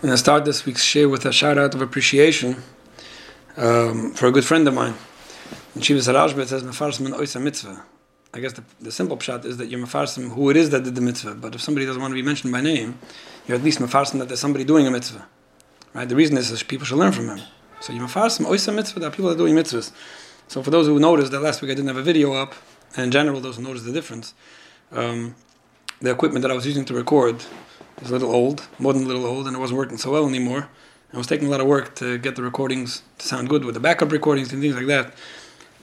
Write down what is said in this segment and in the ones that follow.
Going to start this week's share with a shout out of appreciation um, for a good friend of mine. And Shiva Sarajbet says, Mefarsim Oisa Mitzvah. I guess the, the simple pshat is that you're Mefarsim who it is that did the mitzvah. But if somebody doesn't want to be mentioned by name, you're at least Mefarsim that there's somebody doing a mitzvah. Right? The reason is, people should learn from him. So you're Mefarsim Oisa Mitzvah, that people are doing mitzvahs. So for those who noticed that last week I didn't have a video up, and in general, those who noticed the difference, um, the equipment that I was using to record is a little old, more than a little old, and it wasn't working so well anymore. I was taking a lot of work to get the recordings to sound good with the backup recordings and things like that.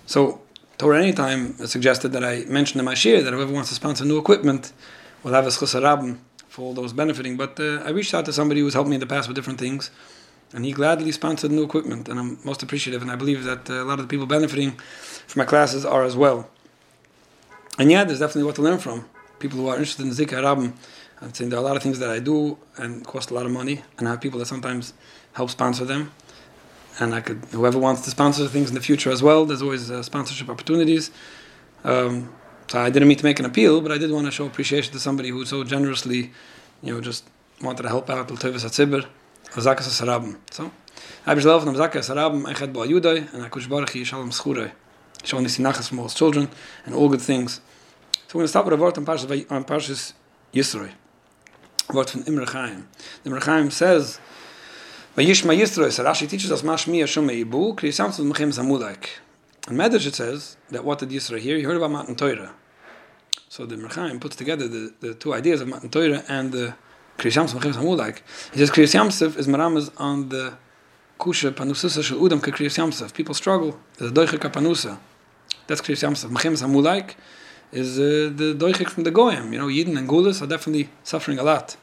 So, Torah Anytime suggested that I mention in my share that whoever wants to sponsor new equipment will have a schusarabim for all those benefiting. But uh, I reached out to somebody who's helped me in the past with different things, and he gladly sponsored new equipment, and I'm most appreciative. And I believe that uh, a lot of the people benefiting from my classes are as well. And yeah, there's definitely what to learn from. People who are interested in Zikr Rabim I'm saying there are a lot of things that I do and cost a lot of money, and I have people that sometimes help sponsor them. And I could, whoever wants to sponsor things in the future as well, there's always uh, sponsorship opportunities. Um, so I didn't mean to make an appeal, but I did want to show appreciation to somebody who so generously, you know, just wanted to help out. L'tovis hatzibur, azakas sarabim. So, I was loved, azakas sarabim, echet bo ayudai, and akush baruch yishalom schurei. Showing the sinachas from all his children and all good things. So we're going to start with a word on Parshas, on. Wort von Imre Chaim. The Imre Chaim says, Vayishma Yisro, so Rashi teaches us, Mashmi Yashum Ibu, Kri Samsud Mechim Zamulek. In Medrash it says, that what did Yisro hear? He heard about Matan Torah. So the Imre Chaim puts together the, the two ideas of Matan Torah and the Kri Samsud Mechim Zamulek. He says, Kri Samsud is Maramaz on the Kusha Panususa Shel Udam Ke Kri Samsud. People struggle. There's a Doiche Kapanusa. That's Kri Samsud. Mechim Zamulek is uh, the doichik from the goyim. You know, Yidden and Gulas are definitely suffering a lot.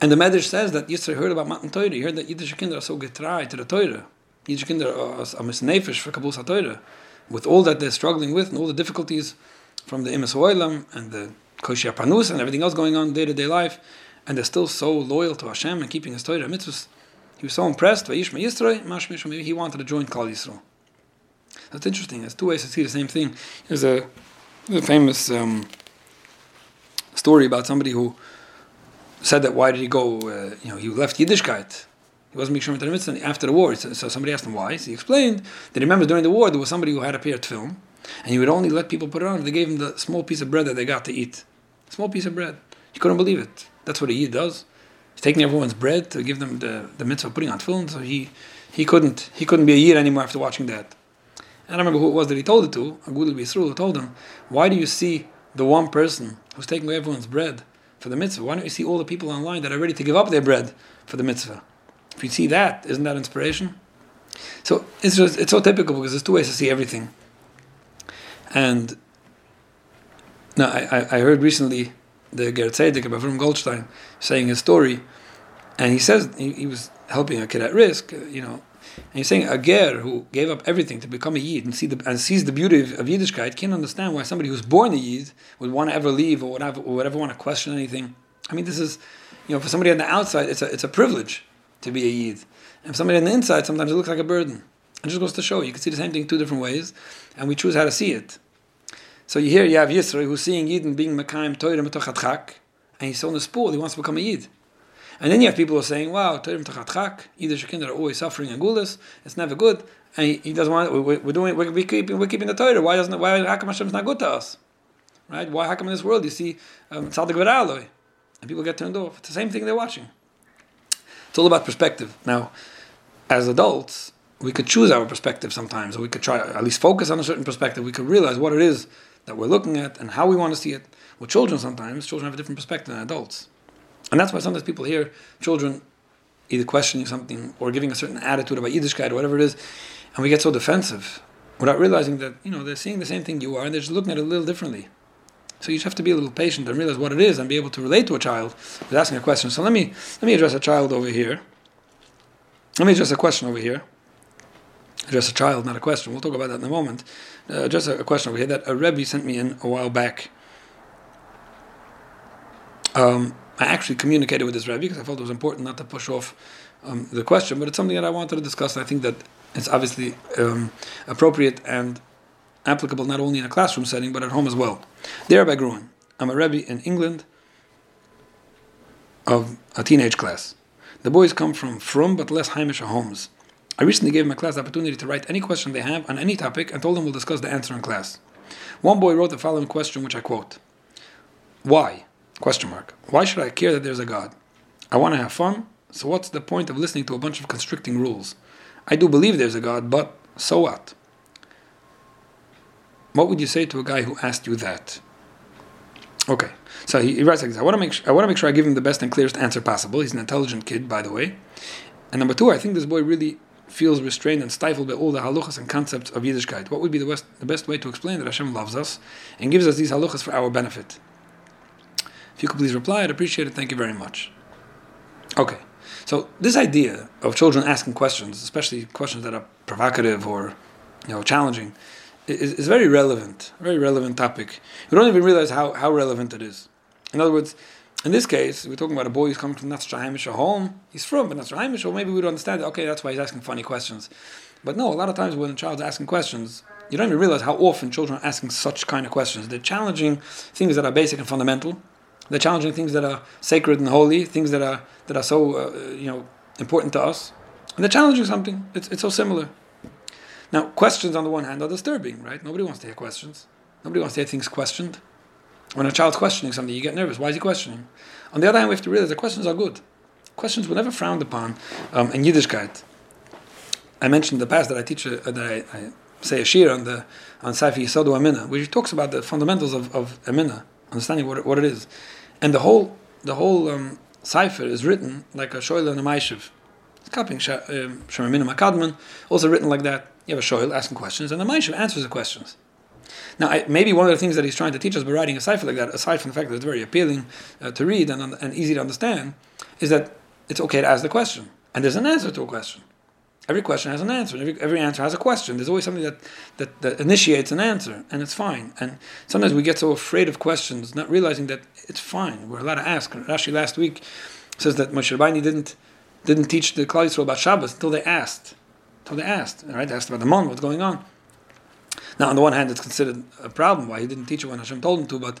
And the Medrash says that Yisrael heard about Matan Torah. He heard that Yiddish kinder are so getrai to the Torah. Yiddish kinder are, are misnefish for Kabul Torah. With all that they're struggling with and all the difficulties from the Imis Oilam and the Koshia Panus and everything else going on day to day life, and they're still so loyal to Hashem and keeping His Torah mitzvahs. He was so impressed. He wanted to join Klal Yisrael. That's interesting. There's two ways to see the same thing. There's a, a famous um, story about somebody who said that why did he go? Uh, you know, he left Yiddishkeit. He wasn't Miksham Mitzvah after the war. So, so somebody asked him why. So he explained that he remembers during the war there was somebody who had a pair of tefillin, and he would only let people put it on if they gave him the small piece of bread that they got to eat. Small piece of bread. He couldn't believe it. That's what a Yid does. He's taking everyone's bread to give them the, the mitzvah of putting on tefillin. So he, he couldn't he couldn't be a Yid anymore after watching that. I don't remember who it was that he told it to, Agudel Bisrul, told him, Why do you see the one person who's taking away everyone's bread for the mitzvah? Why don't you see all the people online that are ready to give up their bread for the mitzvah? If you see that, isn't that inspiration? So it's just it's so typical because there's two ways to see everything. And now I, I heard recently the Ger Tzedek about Avram Goldstein saying his story, and he says he, he was helping a kid at risk, you know, and you're saying a ger who gave up everything to become a yid and see the and sees the beauty of, of Yiddishkeit can't understand why somebody who's born a yid would want to ever leave or would, or ever want to question anything. I mean, this is, you know, for somebody on the outside, it's a it's a privilege to be a yid, and for somebody on the inside, sometimes it looks like a burden. It just goes to show you can see the same thing two different ways, and we choose how to see it. So you hear you have Yisro who's seeing Yidden being Mekayim Torah Metochadchak, and he's on the spool, he wants to become a Yid. And then you have people who are saying, wow, Torim Tachatchak, either Shekin are always suffering and gulas, it's never good, and he, he doesn't want, we're, we're doing, we're, we're, keeping, we're keeping the Torah, why doesn't, why, come Hashem's not good to us? Right? Why, come in this world you see um, Tzaddik um, and people get turned off? It's the same thing they're watching. It's all about perspective. Now, as adults, we could choose our perspective sometimes, or we could try at least focus on a certain perspective. We could realize what it is that we're looking at and how we want to see it. With children, sometimes children have a different perspective than adults. And that's why sometimes people hear children either questioning something or giving a certain attitude about Yiddishkeit or whatever it is, and we get so defensive without realizing that, you know, they're seeing the same thing you are and they're just looking at it a little differently. So you just have to be a little patient and realize what it is and be able to relate to a child with asking a question. So let me let me address a child over here. Let me address a question over here. Address a child, not a question. We'll talk about that in a moment. Uh, a, a question over here that a Rebbe sent me in a while back. Um, I actually communicated with this Rebbe because I felt it was important not to push off um, the question, but it's something that I wanted to discuss. I think that it's obviously um, appropriate and applicable not only in a classroom setting but at home as well. Dear Rabbi Gruen, I'm a Rebbe in England of a teenage class. The boys come from from but less Heimish homes. I recently gave my class the opportunity to write any question they have on any topic and told them we'll discuss the answer in class. One boy wrote the following question, which I quote: "Why? Question mark. Why should I care that there's a God? I want to have fun. So what's the point of listening to a bunch of constricting rules? I do believe there's a God, but so what? What would you say to a guy who asked you that? Okay, so he, he writes like this: I want to make I want to make sure I give him the best and clearest answer possible. He's an intelligent kid, by the way. And number two, I think this boy really feels restrained and stifled by all the halachas and concepts of Yiddishkeit. What would be the best, the best way to explain that Hashem loves us and gives us these halachas for our benefit? If you could please reply, I'd appreciate it. Thank you very much. Okay, so this idea of children asking questions, especially questions that are provocative or you know challenging, is, is very relevant. Very relevant topic. We don't even realize how, how relevant it is. In other words, in this case, we're talking about a boy who's coming from Natsra home. He's from but Natsra or maybe we don't understand it. Okay, that's why he's asking funny questions. But no, a lot of times when a child's asking questions, you don't even realize how often children are asking such kind of questions. They're challenging things that are basic and fundamental. They're challenging things that are sacred and holy, things that are that are so uh, you know important to us. And they're challenging something. It's, it's so similar. Now, questions on the one hand are disturbing, right? Nobody wants to hear questions. Nobody wants to hear things questioned. When a child's questioning something, you get nervous. Why is he questioning? On the other hand, we have to realize that questions are good. Questions were never frowned upon um, in Yiddishkeit. I mentioned in the past that I teach, uh, that I, I, say a shir on the on Saifi Yisodu Amina, which talks about the fundamentals of, of Amina, understanding what what it is, and the whole the whole um, cipher is written like a shoyle and a maishiv. It's copying um, Shemamina Makadman, also written like that. You have a shoyle asking questions, and the maishiv answers the questions. Now, I, maybe one of the things that he's trying to teach us by writing a cipher like that, aside from the fact that it's very appealing uh, to read and, and easy to understand, is that it's okay to ask the question. And there's an answer to a question. Every question has an answer. Every, every answer has a question. There's always something that, that, that initiates an answer, and it's fine. And sometimes we get so afraid of questions, not realizing that it's fine. We're allowed to ask. Rashi last week says that Moshe Rabbeinu didn't didn't teach the Klal Yisrael about Shabbos until they asked. Until they asked, right? They asked about the month, what's going on. Now, on the one hand, it's considered a problem why he didn't teach it when Hashem told him to, but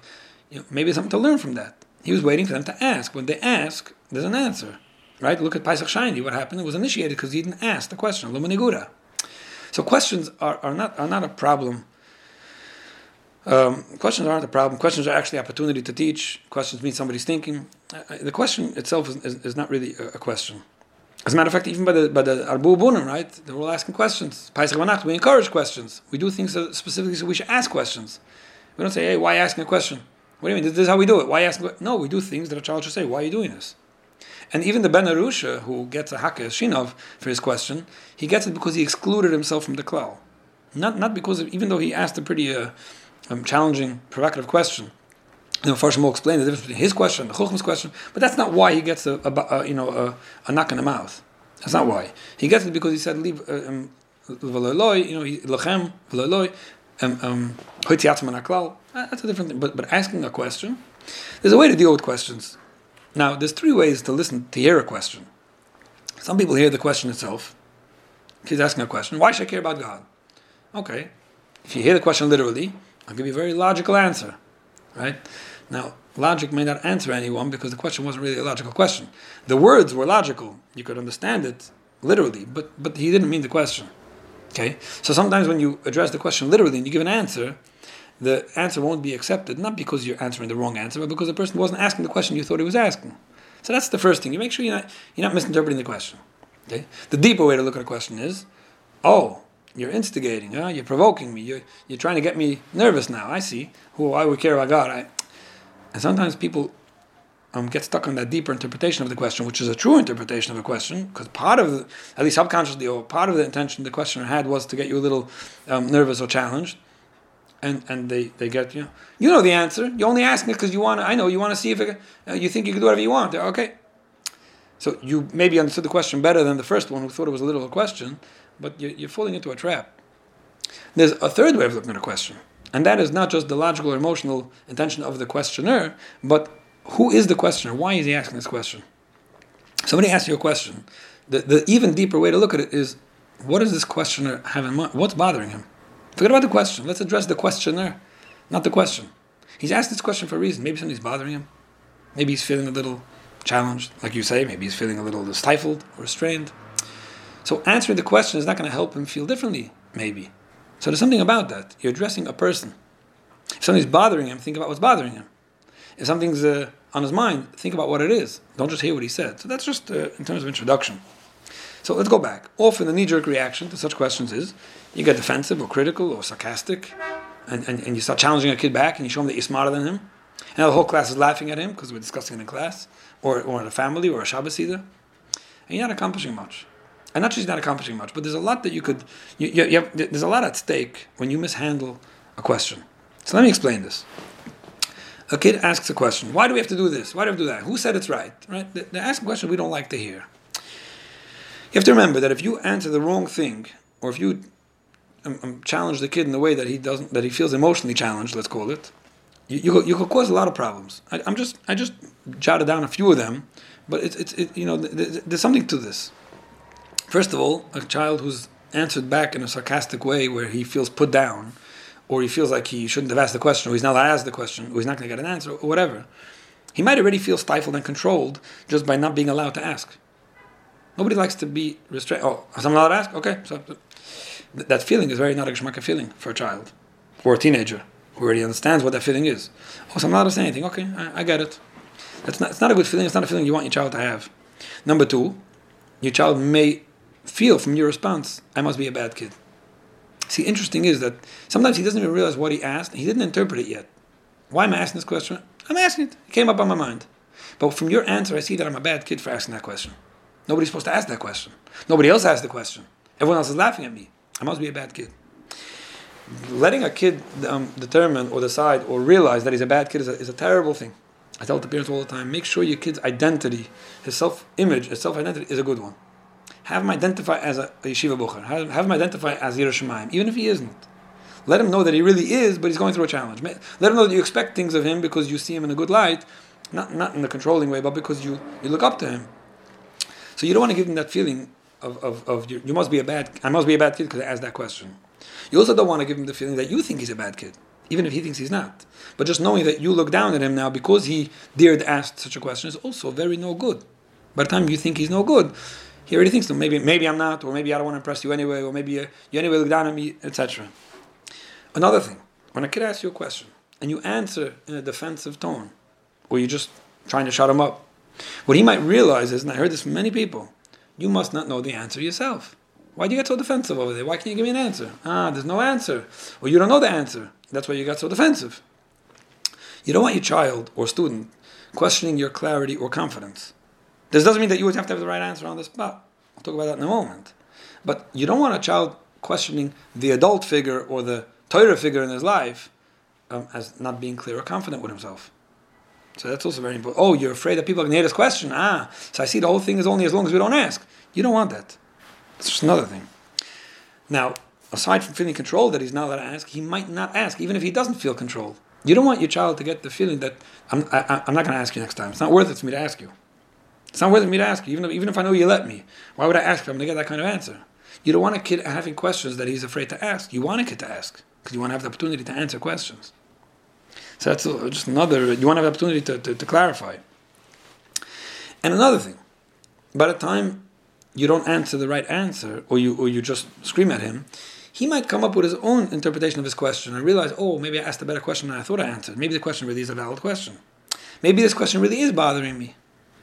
you know, maybe something to learn from that. He was waiting for them to ask. When they ask, there's an answer, right? Look at Pesach Sheni. What happened? It was initiated because he didn't ask the question. Lumanigura. So questions are, are not are not a problem. Um, questions aren't a problem. Questions are actually opportunity to teach. Questions mean somebody's thinking. Uh, the question itself is, is, is not really a, a question. As a matter of fact, even by the by the Arbu Bunim, right? They're all asking questions. we encourage questions. We do things specifically so we should ask questions. We don't say, hey, why asking a question? What do you mean? This is how we do it. Why ask? No, we do things that a child should say. Why are you doing this? And even the Ben Arusha, who gets a Hakka Shinov for his question, he gets it because he excluded himself from the klal. Not, not because of, even though he asked a pretty uh, um, challenging, provocative question, the Farshim will explain the difference between his question and the question, but that's not why he gets a, a, a you know a, a, knock in the mouth. That's not why he gets it because he said leave uh, um, you know lachem v'loy um, um That's a different thing. But but asking a question, there's a way to deal with questions. Now there's three ways to listen to hear a question. Some people hear the question itself. He's asking a question. Why should I care about God? Okay, if you hear the question literally, I'll give you a very logical answer, right? Now, logic may not answer anyone because the question wasn't really a logical question. The words were logical. You could understand it literally, but, but he didn't mean the question. Okay? So sometimes when you address the question literally and you give an answer, the answer won't be accepted, not because you're answering the wrong answer, but because the person wasn't asking the question you thought he was asking. So that's the first thing. You make sure you're not, you're not misinterpreting the question. Okay? The deeper way to look at a question is, oh, you're instigating, huh? you're provoking me, you're, you're trying to get me nervous now. I see. Who I would care about God. I, and sometimes people um, get stuck on that deeper interpretation of the question, which is a true interpretation of a question, because part of, the, at least subconsciously, or part of the intention the questioner had was to get you a little um, nervous or challenged. And, and they, they get you know you know the answer you're only asking it because you want to I know you want to see if it, uh, you think you can do whatever you want okay so you maybe understood the question better than the first one who thought it was a little question but you're, you're falling into a trap there's a third way of looking at a question and that is not just the logical or emotional intention of the questioner, but who is the questioner? Why is he asking this question? Somebody asks you a question. The, the even deeper way to look at it is what does this questioner have in mind? What's bothering him? Forget about the question. Let's address the questioner, not the question. He's asked this question for a reason. Maybe something's bothering him. Maybe he's feeling a little challenged, like you say. Maybe he's feeling a little stifled or restrained. So answering the question is not going to help him feel differently, maybe. So there's something about that. You're addressing a person. If something's bothering him, think about what's bothering him. If something's uh, on his mind, think about what it is. Don't just hear what he said. So that's just uh, in terms of introduction. So let's go back. Often the knee jerk reaction to such questions is you get defensive or critical or sarcastic, and, and, and you start challenging a kid back and you show him that you're smarter than him. And the whole class is laughing at him because we're discussing it in class, or, or in a family or a Shabbos either. And you're not accomplishing much. And not just not accomplishing much, but there's a lot that you could, you, you, you have, there's a lot at stake when you mishandle a question. So let me explain this. A kid asks a question. Why do we have to do this? Why do we do that? Who said it's right? Right? They ask a question we don't like to hear. You have to remember that if you answer the wrong thing, or if you um, challenge the kid in the way that he doesn't, that he feels emotionally challenged, let's call it, you, you, could, you could cause a lot of problems. I, am just, I just jotted down a few of them, but it's, it's, it, you know, there's something to this. First of all, a child who's answered back in a sarcastic way where he feels put down, or he feels like he shouldn't have asked the question, or he's not allowed to ask the question, or he's not going to get an answer, or whatever, he might already feel stifled and controlled just by not being allowed to ask. Nobody likes to be restrained. Oh, someone allowed to ask? Okay. So that feeling is very not a geshmaka feeling for a child or a teenager who already understands what that feeling is. Oh, so I'm allowed to say anything. Okay, I, I get it. That's not, it's not a good feeling. It's not a feeling you want your child to have. Number two, your child may feel from your response, I must be a bad kid. See, interesting is that sometimes he doesn't even realize what he asked. He didn't interpret it yet. Why am I asking this question? I'm asking it. It came up on my mind. But from your answer, I see that I'm a bad kid for asking that question. Nobody's supposed to ask that question. Nobody else asked the question. Everyone else is laughing at me. I must be a bad kid. Letting a kid um, determine or decide or realize that he's a bad kid is a, is a terrible thing. I tell the parents all the time make sure your kid's identity, his self image, his self identity is a good one. Have him identify as a, a yeshiva bucher. Have, have him identify as Yerushalayim, even if he isn't. Let him know that he really is, but he's going through a challenge. Let him know that you expect things of him because you see him in a good light, not, not in a controlling way, but because you, you look up to him. So you don't want to give them that feeling of, of, of you, you must be a bad, I must be a bad kid because I asked that question. You also don't want to give him the feeling that you think he's a bad kid, even if he thinks he's not. But just knowing that you look down at him now because he dared ask such a question is also very no good. By the time you think he's no good, he already thinks, maybe maybe I'm not, or maybe I don't want to impress you anyway, or maybe you, you anyway look down at me, etc. Another thing, when a kid asks you a question and you answer in a defensive tone, or you're just trying to shut him up, what he might realize is, and I heard this from many people, you must not know the answer yourself. Why do you get so defensive over there? Why can't you give me an answer? Ah, there's no answer. Or you don't know the answer. That's why you got so defensive. You don't want your child or student questioning your clarity or confidence. This doesn't mean that you would have to have the right answer on the spot. I'll talk about that in a moment. But you don't want a child questioning the adult figure or the Torah figure in his life um, as not being clear or confident with himself. So that's also very important. Oh, you're afraid that people are going to hear this question. Ah, so I see the whole thing is only as long as we don't ask. You don't want that. That's just another thing. Now, aside from feeling controlled that he's not allowed to ask, he might not ask, even if he doesn't feel controlled. You don't want your child to get the feeling that I'm, I, am not going to ask you next time. It's not worth it for me to ask you. It's not worth it for me to ask you, even if, even if I know you let me. Why would I ask you? I'm going to get that kind of answer. You don't want a kid having questions that he's afraid to ask. You want a kid to ask because you want to have the opportunity to answer questions. So that's just another, you want to have opportunity to, to, to clarify. And another thing, by the time you don't answer the right answer, or you, or you just scream at him, he might come up with his own interpretation of his question and realize, oh, maybe I asked a better question than I thought I answered. Maybe the question really is a valid question. Maybe this question really is bothering me.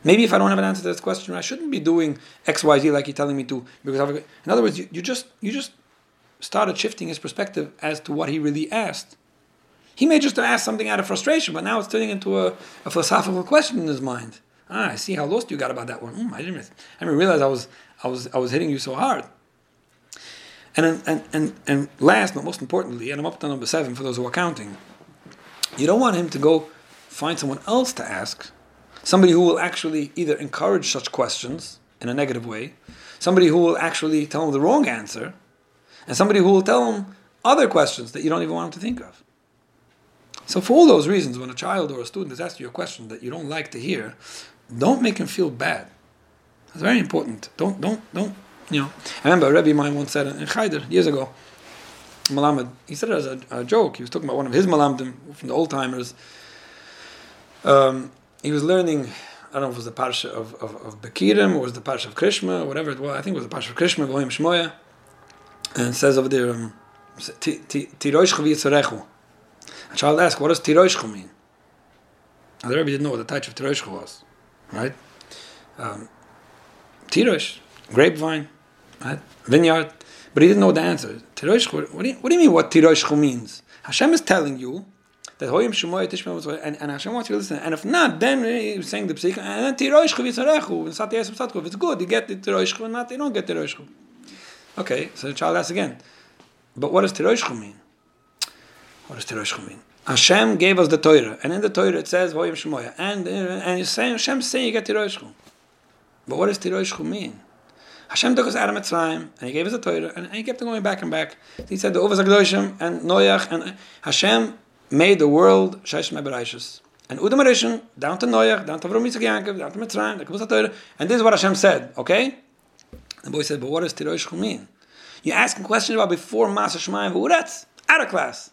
Maybe if I don't have an answer to this question, I shouldn't be doing X, Y, Z like you're telling me to. Because I've, in other words, you, you just you just started shifting his perspective as to what he really asked. He may just have asked something out of frustration, but now it's turning into a, a philosophical question in his mind. Ah, I see how lost you got about that one. Mm, I didn't. I didn't realize I was I was I was hitting you so hard. And and and and last but most importantly, and I'm up to number seven for those who are counting. You don't want him to go find someone else to ask, somebody who will actually either encourage such questions in a negative way, somebody who will actually tell him the wrong answer, and somebody who will tell him other questions that you don't even want him to think of. So, for all those reasons, when a child or a student is asking you a question that you don't like to hear, don't make him feel bad. It's very important. Don't, don't, don't, you know. I remember a Rebbe mine once said in Chayder years ago, Malamed, he said it as a, a, joke. He was talking about one of his Malamdim from the old timers. Um, he was learning I don't know if it was the parsha of, of, of Bekirim or was the parsha of Krishma or whatever it was. I think it was the parsha of Krishma, Goyim Shmoya. And it says over there, um. A child asks, what does Tiroishchu mean? And the Rebbe didn't know what the type of Tiroishchu was, right? Um, Tirosh, grapevine, right? vineyard. But he didn't know the answer. Tiroishchu, what do you, what do you mean what Tiroishchu means? Hashem is telling you that Hoyim Shemoy Tishma and, and Hashem wants you to listen. And if not, then he's saying the psik, and then Tiroishchu v'yitzarechu, and Sati Yesem Satku. If it's good, you get the Tiroishchu, and not, you don't get Tiroishchu. Okay, so the child asks again, but what does Tiroishchu mean? What does Tiroishchu mean? Hashem gave us the Torah, and in the Torah it says Voyim Shemoya, and and saying Hashem saying you get Tiroishchu. But what does Tiroishchu mean? Hashem took us out of Mitzrayim, and He gave us the Torah, and, He kept going back and back. He said the Uvas Agdoshim and Noach, and Hashem made the world Shaish Meberayshus. And Udam Arishon, down to Noach, down to Avrom Yitzchak Yankov, down to Mitzrayim, the Torah, and this is what Hashem said, okay? The boy said, but what does Tiroishchu mean? You ask a question about before Masa Shemayim V'uretz, out of class.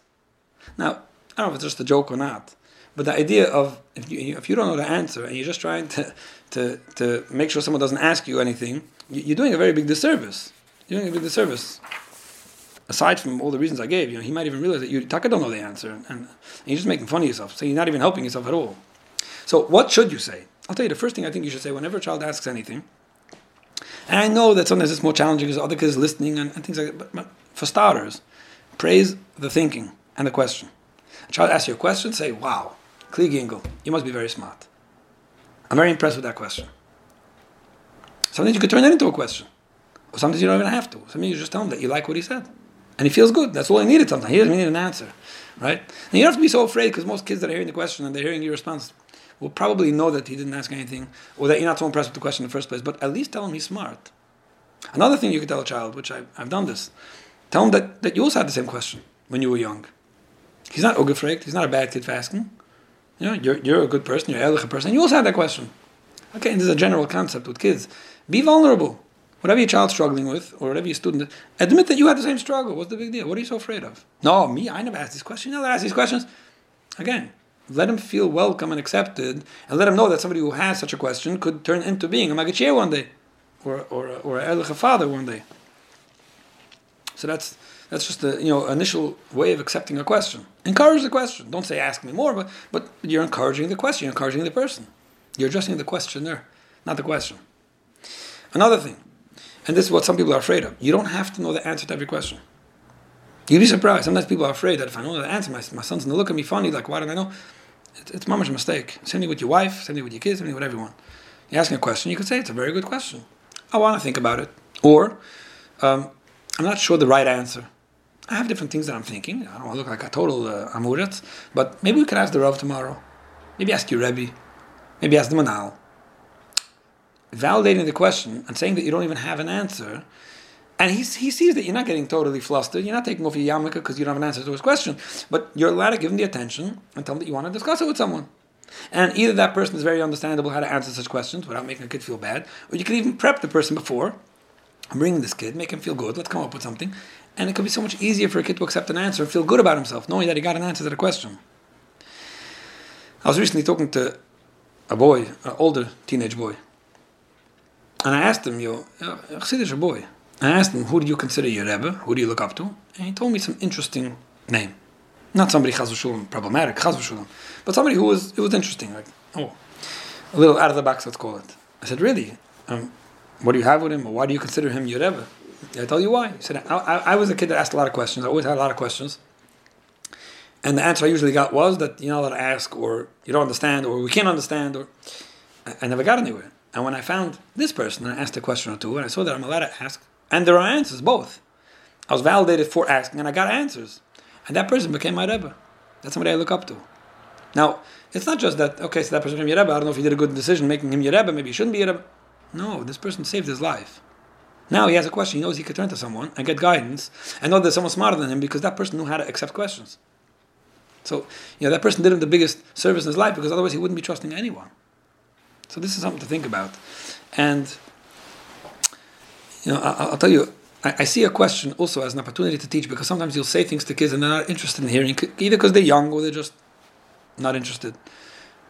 Now, I don't know if it's just a joke or not, but the idea of if you, if you don't know the answer and you're just trying to, to, to make sure someone doesn't ask you anything, you're doing a very big disservice. You're doing a big disservice. Aside from all the reasons I gave, you know, he might even realize that you Taka don't know the answer, and, and you're just making fun of yourself. So you're not even helping yourself at all. So what should you say? I'll tell you the first thing I think you should say whenever a child asks anything and I know that sometimes it's more challenging because other kids listening and, and things like that. But, but, for starters, praise the thinking and the question. A child asks you a question, say, wow, Kli Gingle, you must be very smart. I'm very impressed with that question. Sometimes you could turn that into a question. Or sometimes you don't even have to. Sometimes you just tell him that you like what he said. And he feels good. That's all he needed sometimes. He doesn't need an answer. Right? And you don't have to be so afraid because most kids that are hearing the question and they're hearing your response will probably know that he didn't ask anything or that you're not so impressed with the question in the first place, but at least tell him he's smart. Another thing you could tell a child, which I've, I've done this, tell him that, that you also had the same question when you were young. He's not ungefragt, he's not a bad kid for asking. You know, you're, you're a good person, you're a person, and you also had that question. Okay, and this is a general concept with kids. Be vulnerable. Whatever your child's struggling with, or whatever your student, admit that you had the same struggle. What's the big deal? What are you so afraid of? No, me, I never asked these questions. You never asked these questions. Again, let him feel welcome and accepted, and let him know that somebody who has such a question could turn into being a Magachir one day, or or or a Erlich father one day. So that's that's just the you know initial way of accepting a question. Encourage the question. Don't say ask me more, but but you're encouraging the question. You're encouraging the person. You're addressing the questioner, not the question. Another thing, and this is what some people are afraid of. You don't have to know the answer to every question. You'd be surprised. Sometimes people are afraid that if I know the answer, my, my son's going to look at me funny, like, why don't I know? It, it's mama's mistake. Same thing with your wife, same thing with your kids, same thing with everyone. You're asking a question, you could say, it's a very good question. I want to think about it. Or, um, I'm not sure the right answer. I have different things that I'm thinking. I don't want to look like a total uh, amuret, but maybe we could ask the Rav tomorrow. Maybe ask your Rebbe. Maybe ask the Manal. Validating the question and saying that you don't even have an answer and he, he sees that you're not getting totally flustered. You're not taking off your yarmulke because you don't have an answer to his question. But you're allowed to give him the attention and tell him that you want to discuss it with someone. And either that person is very understandable how to answer such questions without making a kid feel bad, or you could even prep the person before, bring this kid, make him feel good, let's come up with something. And it could be so much easier for a kid to accept an answer feel good about himself, knowing that he got an answer to the question. I was recently talking to a boy, an older teenage boy. And I asked him, yo, a boy, I asked him, who do you consider your Rebbe? Who do you look up to? And he told me some interesting name. Not somebody chaz problematic, chaz but somebody who was, it was interesting. Like, oh, a little out of the box, let's call it. I said, really? Um, what do you have with him? Or why do you consider him your Rebbe? I tell you why. He said, I, I, I was a kid that asked a lot of questions. I always had a lot of questions. And the answer I usually got was that you're not allowed to ask, or you don't understand, or we can't understand, or I, I never got anywhere. And when I found this person, I asked a question or two, and I saw that I'm allowed to ask, and there are answers, both. I was validated for asking, and I got answers. And that person became my Rebbe. That's somebody I look up to. Now, it's not just that, okay, so that person became your Rebbe. I don't know if he did a good decision making him your Rebbe. Maybe he shouldn't be your Rebbe. No, this person saved his life. Now he has a question. He knows he could turn to someone and get guidance and know there's someone smarter than him because that person knew how to accept questions. So, you know, that person did him the biggest service in his life because otherwise he wouldn't be trusting anyone. So this is something to think about. And you know, I, will tell you, I, I, see a question also as an opportunity to teach because sometimes you'll say things to kids and they're not interested in hearing, either because they're young or they're just not interested.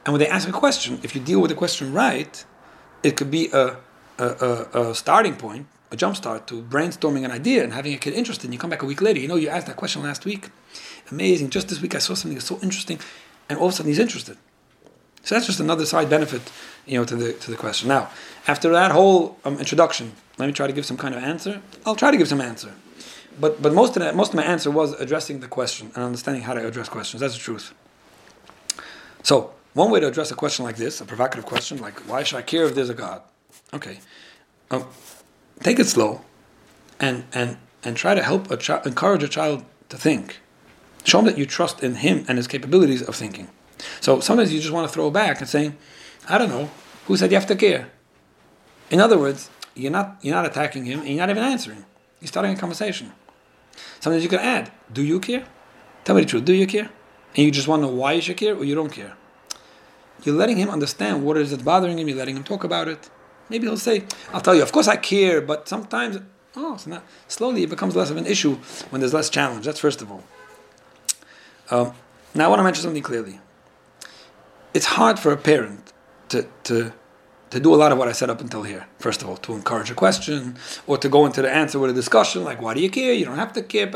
And when they ask a question, if you deal with the question right, it could be a, a, a, a starting point, a jump start to brainstorming an idea and having a kid interested. And you come back a week later, you know, you asked that question last week. Amazing. Just this week I saw something that's so interesting. And all of a sudden he's interested. So that's just another side benefit, you know, to the to the question. Now, after that whole um, introduction, let me try to give some kind of answer. I'll try to give some answer, but but most of that, most of my answer was addressing the question and understanding how to address questions. That's the truth. So one way to address a question like this, a provocative question like "Why should I care if there's a God?" Okay, um, take it slow, and and and try to help a child, encourage a child to think. Show him that you trust in him and his capabilities of thinking. So sometimes you just want to throw back and say, I don't know, who said you have to care? In other words, you're not you're not attacking him and you're not even answering. You're starting a conversation. Sometimes you can add, do you care? Tell me the truth, do you care? And you just want to know why you should care or you don't care. You're letting him understand what it is that's bothering him, you're letting him talk about it. Maybe he'll say, I'll tell you, of course I care, but sometimes oh, slowly it becomes less of an issue when there's less challenge. That's first of all. Um, now I want to mention something clearly it's hard for a parent to, to, to do a lot of what I said up until here. First of all, to encourage a question or to go into the answer with a discussion like, why do you care? You don't have to care.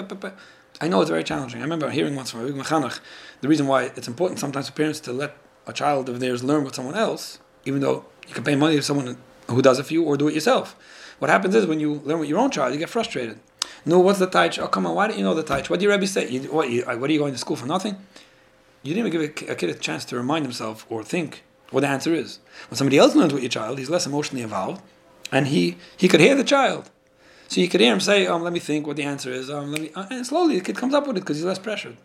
I know it's very challenging. I remember hearing once from a big Mechanach, the reason why it's important sometimes for parents to let a child of theirs learn with someone else, even though you can pay money to someone who does it for you or do it yourself. What happens is when you learn with your own child, you get frustrated. No, what's the taich? Oh, come on, why don't you know the taich? What do your Rebbe say? You, what, you, what, are you going to school for nothing? you didn't even give a, kid a chance to remind himself or think what the answer is. When somebody else learns with your child, he's less emotionally involved, and he, he could hear the child. So you could hear him say, um, let me think what the answer is. Um, let me, uh, and slowly the kid comes up with it because he's less pressured.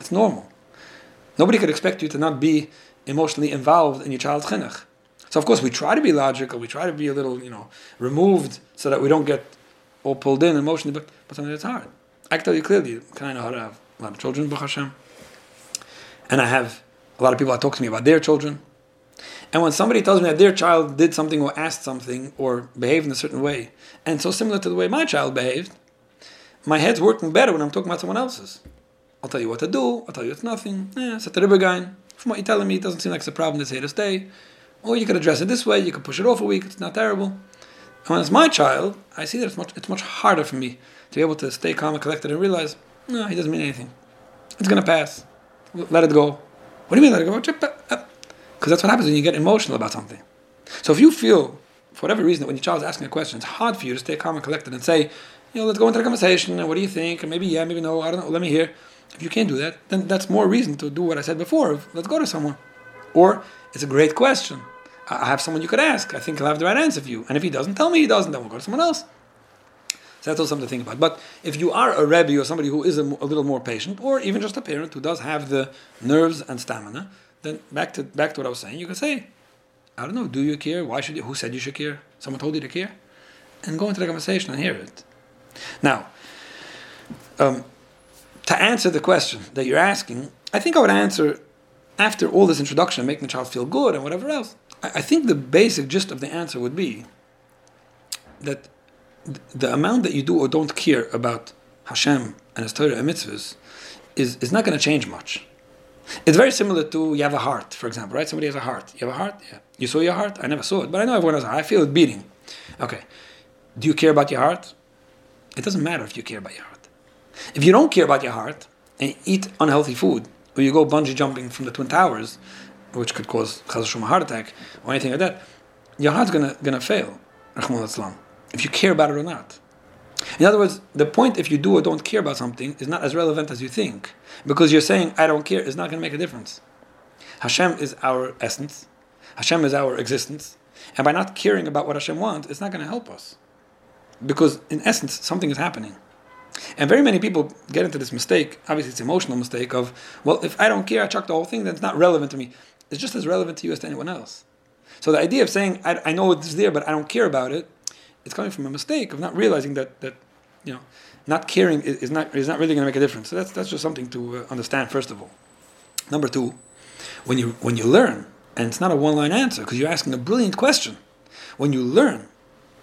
It's normal. Nobody could expect you to not be emotionally involved in your child's chinuch. So of course we try to be logical, we try to be a little, you know, removed so that we don't get all pulled in emotionally, but, but sometimes it's hard. I can tell you clearly, of know how to have a lot of children, Hashem. And I have a lot of people that talk to me about their children. And when somebody tells me that their child did something or asked something or behaved in a certain way, and so similar to the way my child behaved, my head's working better when I'm talking about someone else's. I'll tell you what to do, I'll tell you it's nothing. Yeah, it's a. From what you're telling me, it doesn't seem like it's a problem that's here to stay. Or you could address it this way, you could push it off a week, it's not terrible. And when it's my child, I see that it's much, it's much harder for me to be able to stay calm and collected and realize, no, he doesn't mean anything. It's going to pass let it go. What do you mean let it go? Because uh, that's what happens when you get emotional about something. So if you feel, for whatever reason, that when your child is asking a question, it's hard for you to stay calm and collected and say, you know, let's go into the conversation and what do you think? And maybe yeah, maybe no, I don't know, let me hear. If you can't do that, then that's more reason to do what I said before. Let's go to someone. Or it's a great question. I have someone you could ask. I think he'll have the right answer for you. And if he doesn't, tell me he doesn't, then we'll go to someone else. So that's also something to think about. But if you are a Rebbe or somebody who is a, a, little more patient, or even just a parent who does have the nerves and stamina, then back to back to what I was saying, you can say, I don't know, do you care? Why should you? Who said you should care? Someone told you to care? And go into the conversation and hear it. Now, um, to answer the question that you're asking, I think I would answer after all this introduction, making the child feel good and whatever else. I, think the basic gist of the answer would be that the amount that you do or don't care about Hashem and His Torah and mitzvahs is, is not going to change much. It's very similar to you have a heart, for example, right? Somebody has a heart. You have a heart? Yeah. You saw your heart? I never saw it, but I know everyone has a heart. I feel it beating. Okay. Do you care about your heart? It doesn't matter if you care about your heart. If you don't care about your heart and eat unhealthy food, or you go bungee jumping from the Twin Towers, which could cause a heart attack or anything like that, your heart's gonna gonna fail if you care about it or not. In other words, the point if you do or don't care about something is not as relevant as you think. Because you're saying, I don't care, is not to make a difference. Hashem is our essence, Hashem is our existence. And by not caring about what Hashem wants, it's not to help us. Because in essence, something is happening. And very many people get into this mistake, obviously it's an emotional mistake of, well, if I don't care, I chuck the whole thing, then it's not relevant to me. It's just as relevant to you as to anyone else. So the idea of saying, I, I know it's there, but I don't care about it, it's coming from a mistake of not realizing that that you know not caring is, is not is not really going to make a difference. So that's that's just something to uh, understand first of all. Number two, when you when you learn, and it's not a one line answer because you're asking a brilliant question. When you learn,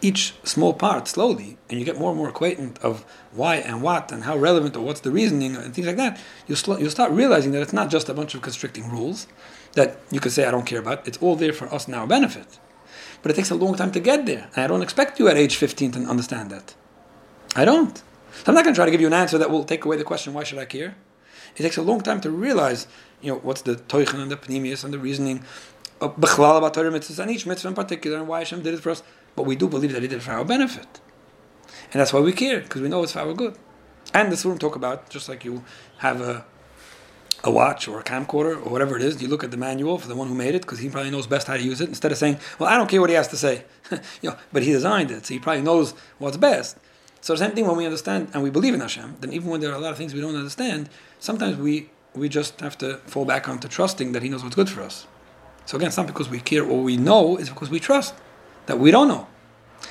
each small part slowly, and you get more and more acquainted of why and what and how relevant or what's the reasoning and things like that, you sl- you'll start realizing that it's not just a bunch of constricting rules that you could say I don't care about. It's all there for us now benefit. But it takes a long time to get there. And I don't expect you at age 15 to understand that. I don't. So I'm not going to try to give you an answer that will take away the question, why should I care? It takes a long time to realize, you know, what's the toichen and the pneumius and the reasoning of bechlal about Torah mitzvahs and each mitzvah in particular and why Hashem did it for us. But we do believe that He did it for our benefit. And that's why we care, because we know it's for our good. And the Surim talk about, just like you have a a watch or a camcorder or whatever it is, you look at the manual for the one who made it because he probably knows best how to use it instead of saying, "Well, I don't care what he has to say," you know, but he designed it, so he probably knows what's best. So the same thing when we understand and we believe in Hashem, then even when there are a lot of things we don't understand, sometimes we we just have to fall back onto trusting that He knows what's good for us. So again, it's not because we care or we know; it's because we trust that we don't know.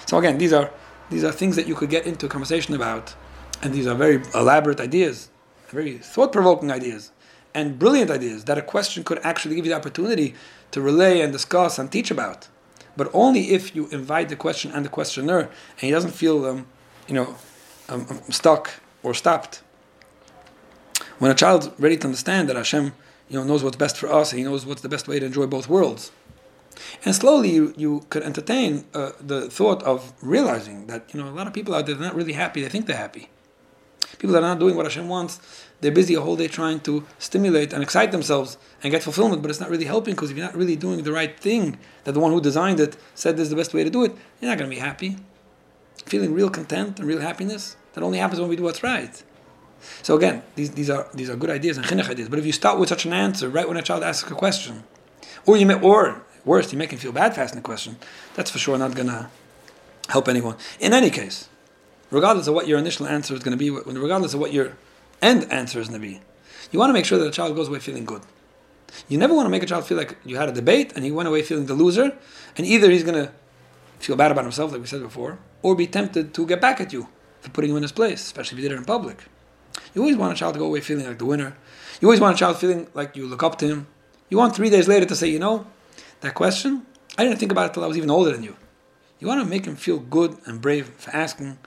So again, these are these are things that you could get into a conversation about, and these are very elaborate ideas, very thought-provoking ideas and brilliant ideas that a question could actually give you the opportunity to relay and discuss and teach about. But only if you invite the question and the questioner, and he doesn't feel, um, you know, um, um, stuck or stopped. When a child's ready to understand that Hashem, you know, knows what's best for us, and He knows what's the best way to enjoy both worlds, and slowly you, you could entertain uh, the thought of realizing that you know a lot of people out there are not really happy. They think they're happy. People that are not doing what Hashem wants, they're busy a whole day trying to stimulate and excite themselves and get fulfillment, but it's not really helping because if you're not really doing the right thing that the one who designed it said this is the best way to do it, you're not going to be happy. Feeling real content and real happiness, that only happens when we do what's right. So again, these, these are these are good ideas and chinuch ideas. But if you start with such an answer right when a child asks a question, or you may, or worse, you make him feel bad for asking the question, that's for sure not going to help anyone. In any case, regardless of what your initial answer is going to be, regardless of what your end answers going you want to make sure that a child goes away feeling good. You never want to make a child feel like you had a debate and he went away feeling the loser, and either he's going to feel bad about himself, like we said before, or be tempted to get back at you for putting him in his place, especially if you did it in public. You always want a child to go away feeling like the winner. You always want a child feeling like you look up to him. You want three days later to say, you know, that question, I didn't think about it till I was even older than you. You want to make him feel good and brave for asking,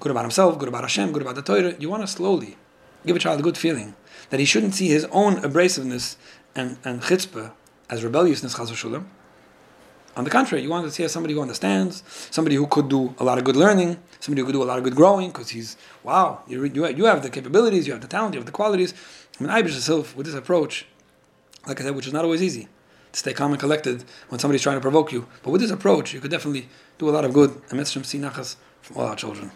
good about himself, good about Hashem, good about the Torah. You want to slowly give a child a good feeling that he shouldn't see his own abrasiveness and, and chutzpah as rebelliousness, chas. On the contrary, you want to see somebody who understands, somebody who could do a lot of good learning, somebody who could do a lot of good growing, because he's, wow, you, you, you have the capabilities, you have the talent, you have the qualities. I mean, Ibish himself, with this approach, like I said, which is not always easy, to stay calm and collected when somebody's trying to provoke you. But with this approach, you could definitely do a lot of good. And Mitzvah from all our children.